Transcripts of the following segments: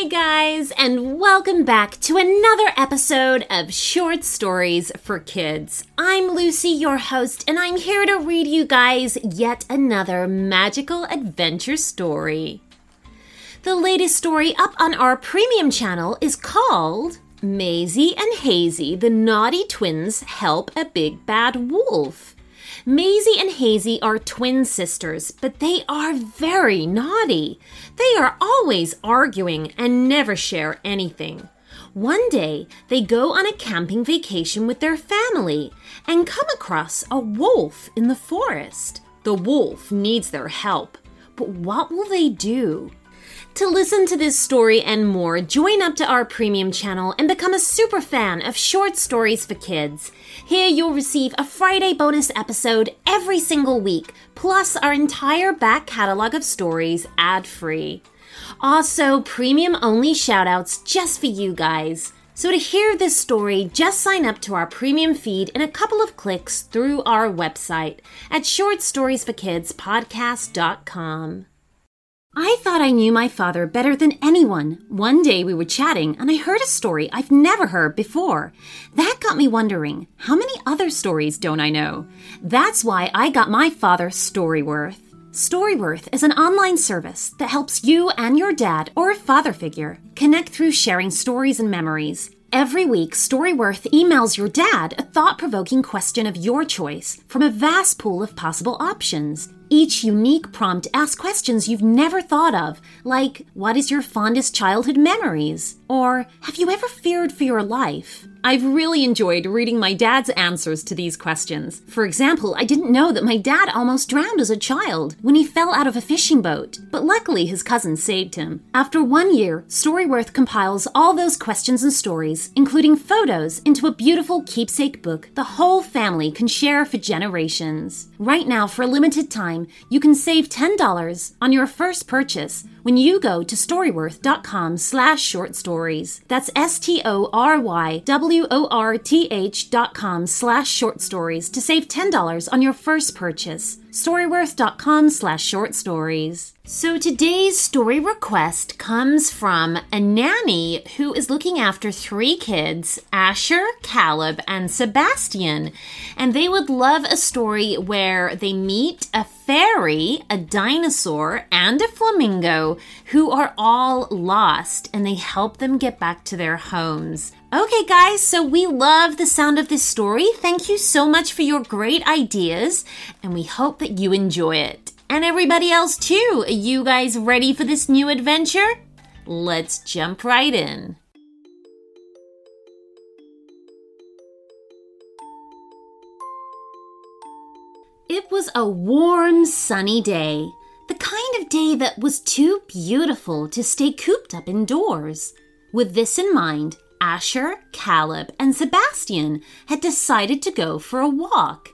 Hey guys, and welcome back to another episode of Short Stories for Kids. I'm Lucy, your host, and I'm here to read you guys yet another magical adventure story. The latest story up on our premium channel is called Maisie and Hazy, the Naughty Twins Help a Big Bad Wolf. Maisie and Hazy are twin sisters, but they are very naughty. They are always arguing and never share anything. One day, they go on a camping vacation with their family and come across a wolf in the forest. The wolf needs their help, but what will they do? To listen to this story and more, join up to our premium channel and become a super fan of short stories for kids. Here you'll receive a Friday bonus episode every single week, plus our entire back catalog of stories ad free. Also, premium only shoutouts just for you guys. So, to hear this story, just sign up to our premium feed in a couple of clicks through our website at shortstoriesforkidspodcast.com. I thought I knew my father better than anyone. One day we were chatting and I heard a story I've never heard before. That got me wondering how many other stories don't I know? That's why I got my father Storyworth. Storyworth is an online service that helps you and your dad or a father figure connect through sharing stories and memories. Every week, Storyworth emails your dad a thought provoking question of your choice from a vast pool of possible options. Each unique prompt asks questions you've never thought of, like, What is your fondest childhood memories? Or, Have you ever feared for your life? I've really enjoyed reading my dad's answers to these questions. For example, I didn't know that my dad almost drowned as a child when he fell out of a fishing boat, but luckily his cousin saved him. After one year, Storyworth compiles all those questions and stories, including photos, into a beautiful keepsake book the whole family can share for generations. Right now, for a limited time, you can save $10 on your first purchase when you go to storyworth.com slash short stories. That's S-T-O-R-Y-W-O-R-T-H dot com slash short stories to save $10 on your first purchase. Storyworth.com slash short stories. So today's story request comes from a nanny who is looking after three kids, Asher, Caleb, and Sebastian. And they would love a story where they meet a fairy, a dinosaur, and a flamingo who are all lost and they help them get back to their homes. Okay, guys, so we love the sound of this story. Thank you so much for your great ideas, and we hope that you enjoy it. And everybody else, too. Are you guys ready for this new adventure? Let's jump right in. It was a warm, sunny day. The kind of day that was too beautiful to stay cooped up indoors. With this in mind, Asher, Caleb, and Sebastian had decided to go for a walk.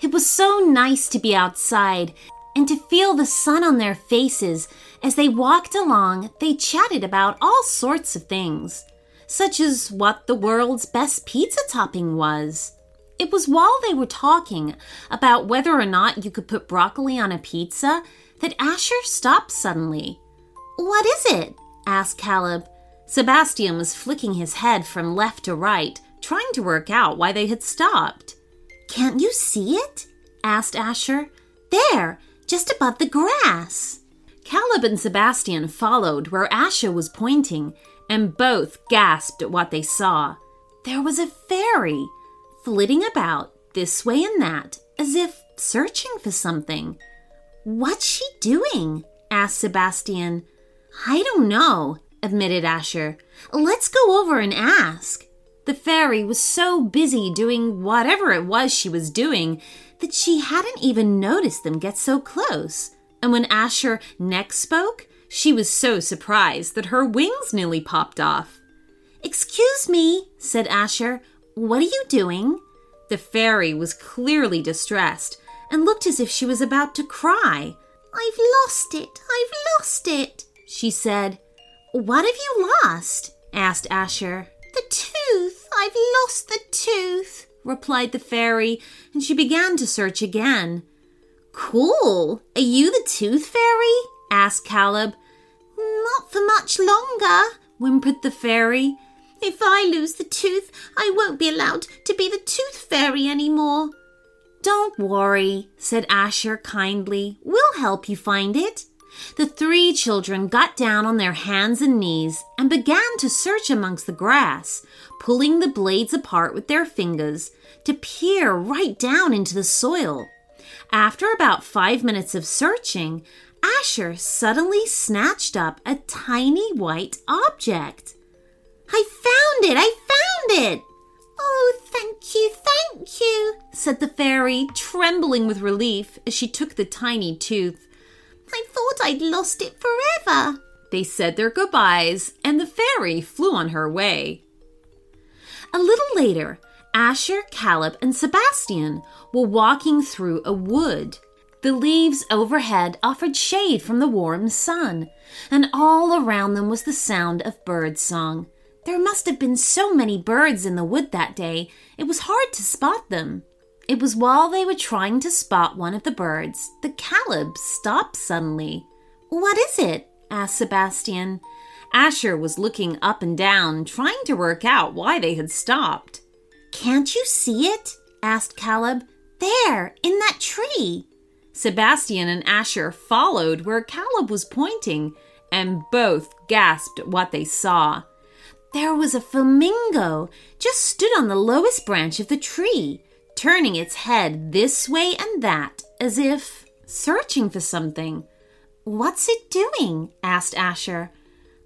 It was so nice to be outside and to feel the sun on their faces. As they walked along, they chatted about all sorts of things, such as what the world's best pizza topping was. It was while they were talking about whether or not you could put broccoli on a pizza that Asher stopped suddenly. What is it? asked Caleb. Sebastian was flicking his head from left to right, trying to work out why they had stopped. Can't you see it? asked Asher. There, just above the grass. Caleb and Sebastian followed where Asher was pointing, and both gasped at what they saw. There was a fairy flitting about this way and that, as if searching for something. What's she doing? asked Sebastian. I don't know, admitted Asher. Let's go over and ask. The fairy was so busy doing whatever it was she was doing that she hadn't even noticed them get so close. And when Asher next spoke, she was so surprised that her wings nearly popped off. Excuse me, said Asher. What are you doing? The fairy was clearly distressed and looked as if she was about to cry. I've lost it, I've lost it, she said. What have you lost? asked Asher. The tooth, I've lost the tooth, replied the fairy, and she began to search again. Cool. Are you the tooth fairy? asked Caleb. Not for much longer, whimpered the fairy. If I lose the tooth, I won't be allowed to be the tooth fairy anymore. Don't worry, said Asher kindly. We'll help you find it. The three children got down on their hands and knees and began to search amongst the grass, pulling the blades apart with their fingers to peer right down into the soil. After about five minutes of searching, Asher suddenly snatched up a tiny white object. I found it! I found it! Oh, thank you, thank you, said the fairy, trembling with relief as she took the tiny tooth. I thought I'd lost it forever. They said their goodbyes, and the fairy flew on her way. A little later, Asher, Caleb, and Sebastian were walking through a wood. The leaves overhead offered shade from the warm sun, and all around them was the sound of bird song. There must have been so many birds in the wood that day, it was hard to spot them. It was while they were trying to spot one of the birds that Caleb stopped suddenly. What is it? asked Sebastian. Asher was looking up and down, trying to work out why they had stopped. Can't you see it? asked Caleb. There, in that tree. Sebastian and Asher followed where Caleb was pointing, and both gasped at what they saw. There was a flamingo just stood on the lowest branch of the tree, turning its head this way and that as if searching for something. What's it doing? asked Asher.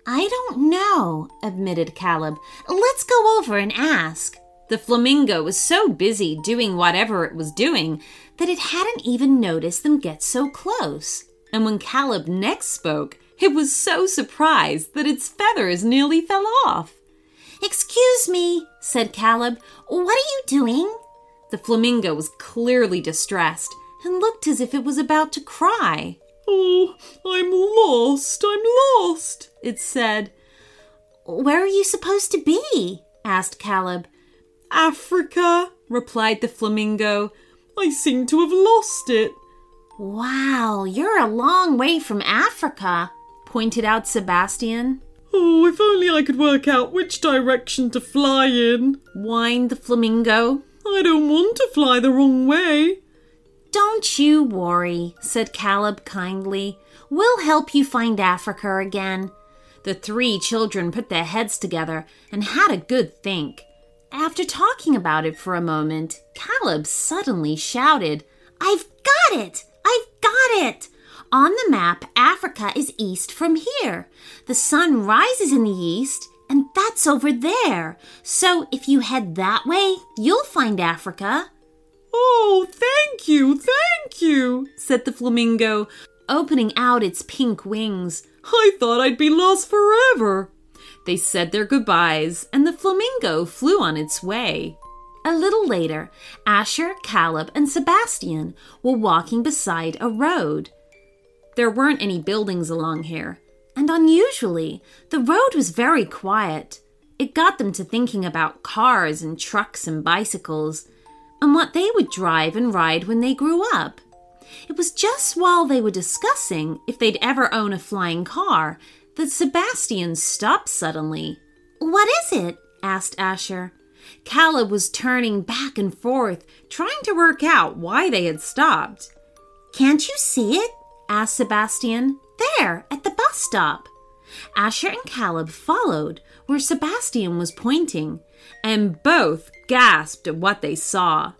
I don't know, admitted Caleb. Let's go over and ask. The flamingo was so busy doing whatever it was doing that it hadn't even noticed them get so close. And when Caleb next spoke, it was so surprised that its feathers nearly fell off. Excuse me, said Caleb. What are you doing? The flamingo was clearly distressed and looked as if it was about to cry. Oh, I'm lost, I'm lost, it said. Where are you supposed to be? asked Caleb. Africa, replied the flamingo. I seem to have lost it. Wow, you're a long way from Africa, pointed out Sebastian. Oh, if only I could work out which direction to fly in, whined the flamingo. I don't want to fly the wrong way. Don't you worry, said Caleb kindly. We'll help you find Africa again. The three children put their heads together and had a good think. After talking about it for a moment, Caleb suddenly shouted, I've got it! I've got it! On the map, Africa is east from here. The sun rises in the east, that's over there. So if you head that way, you'll find Africa. Oh, thank you, thank you, said the flamingo, opening out its pink wings. I thought I'd be lost forever. They said their goodbyes, and the flamingo flew on its way. A little later, Asher, Caleb, and Sebastian were walking beside a road. There weren't any buildings along here, and unusually, the road was very quiet. It got them to thinking about cars and trucks and bicycles, and what they would drive and ride when they grew up. It was just while they were discussing if they'd ever own a flying car that Sebastian stopped suddenly. What is it? asked Asher. Caleb was turning back and forth, trying to work out why they had stopped. Can't you see it? asked Sebastian. There, at the bus stop. Asher and Caleb followed where Sebastian was pointing, and both gasped at what they saw.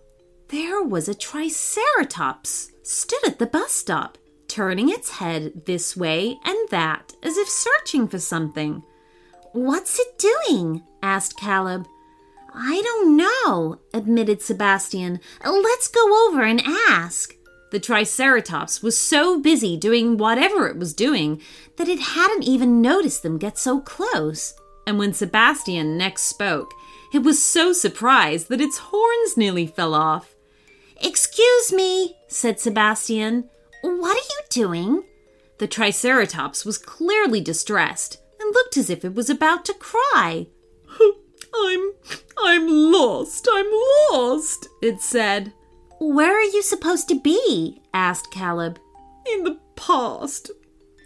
There was a triceratops stood at the bus stop, turning its head this way and that as if searching for something. What's it doing? asked Caleb. I don't know, admitted Sebastian. Let's go over and ask. The Triceratops was so busy doing whatever it was doing that it hadn't even noticed them get so close. And when Sebastian next spoke, it was so surprised that its horns nearly fell off. Excuse me, said Sebastian. What are you doing? The Triceratops was clearly distressed and looked as if it was about to cry. I'm I'm lost. I'm lost, it said. Where are you supposed to be? asked Caleb. In the past.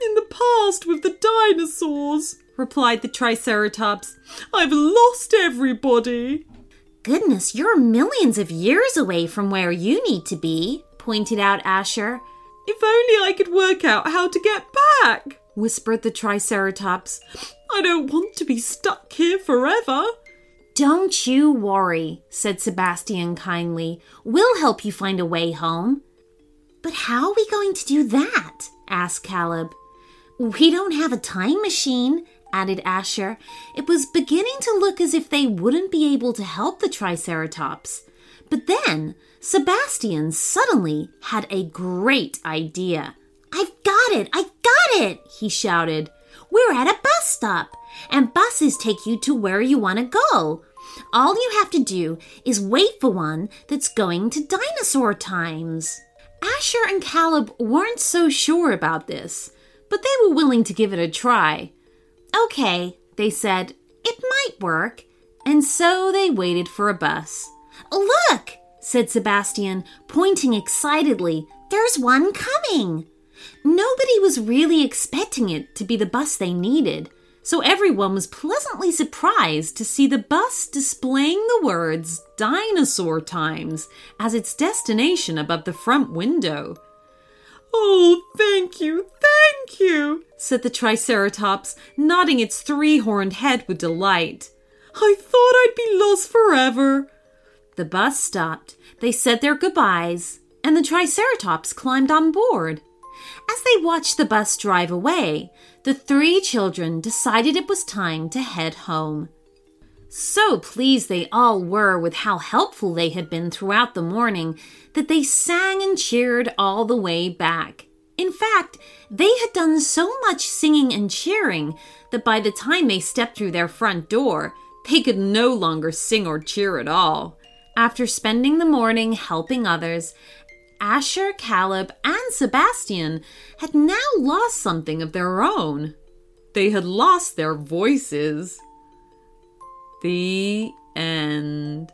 In the past with the dinosaurs, replied the Triceratops. I've lost everybody. Goodness, you're millions of years away from where you need to be, pointed out Asher. If only I could work out how to get back, whispered the Triceratops. I don't want to be stuck here forever. Don't you worry, said Sebastian kindly. We'll help you find a way home. But how are we going to do that? asked Caleb. We don't have a time machine, added Asher. It was beginning to look as if they wouldn't be able to help the Triceratops. But then Sebastian suddenly had a great idea. I've got it! I've got it! he shouted. We're at a bus stop, and buses take you to where you want to go. All you have to do is wait for one that's going to dinosaur times. Asher and Caleb weren't so sure about this, but they were willing to give it a try. Okay, they said, it might work. And so they waited for a bus. Look, said Sebastian, pointing excitedly. There's one coming. Nobody was really expecting it to be the bus they needed, so everyone was pleasantly surprised to see the bus displaying the words Dinosaur Times as its destination above the front window. Oh, thank you, thank you, said the Triceratops, nodding its three horned head with delight. I thought I'd be lost forever. The bus stopped, they said their goodbyes, and the Triceratops climbed on board. As they watched the bus drive away, the three children decided it was time to head home. So pleased they all were with how helpful they had been throughout the morning that they sang and cheered all the way back. In fact, they had done so much singing and cheering that by the time they stepped through their front door, they could no longer sing or cheer at all. After spending the morning helping others Asher, Caleb, and Sebastian had now lost something of their own. They had lost their voices. The end.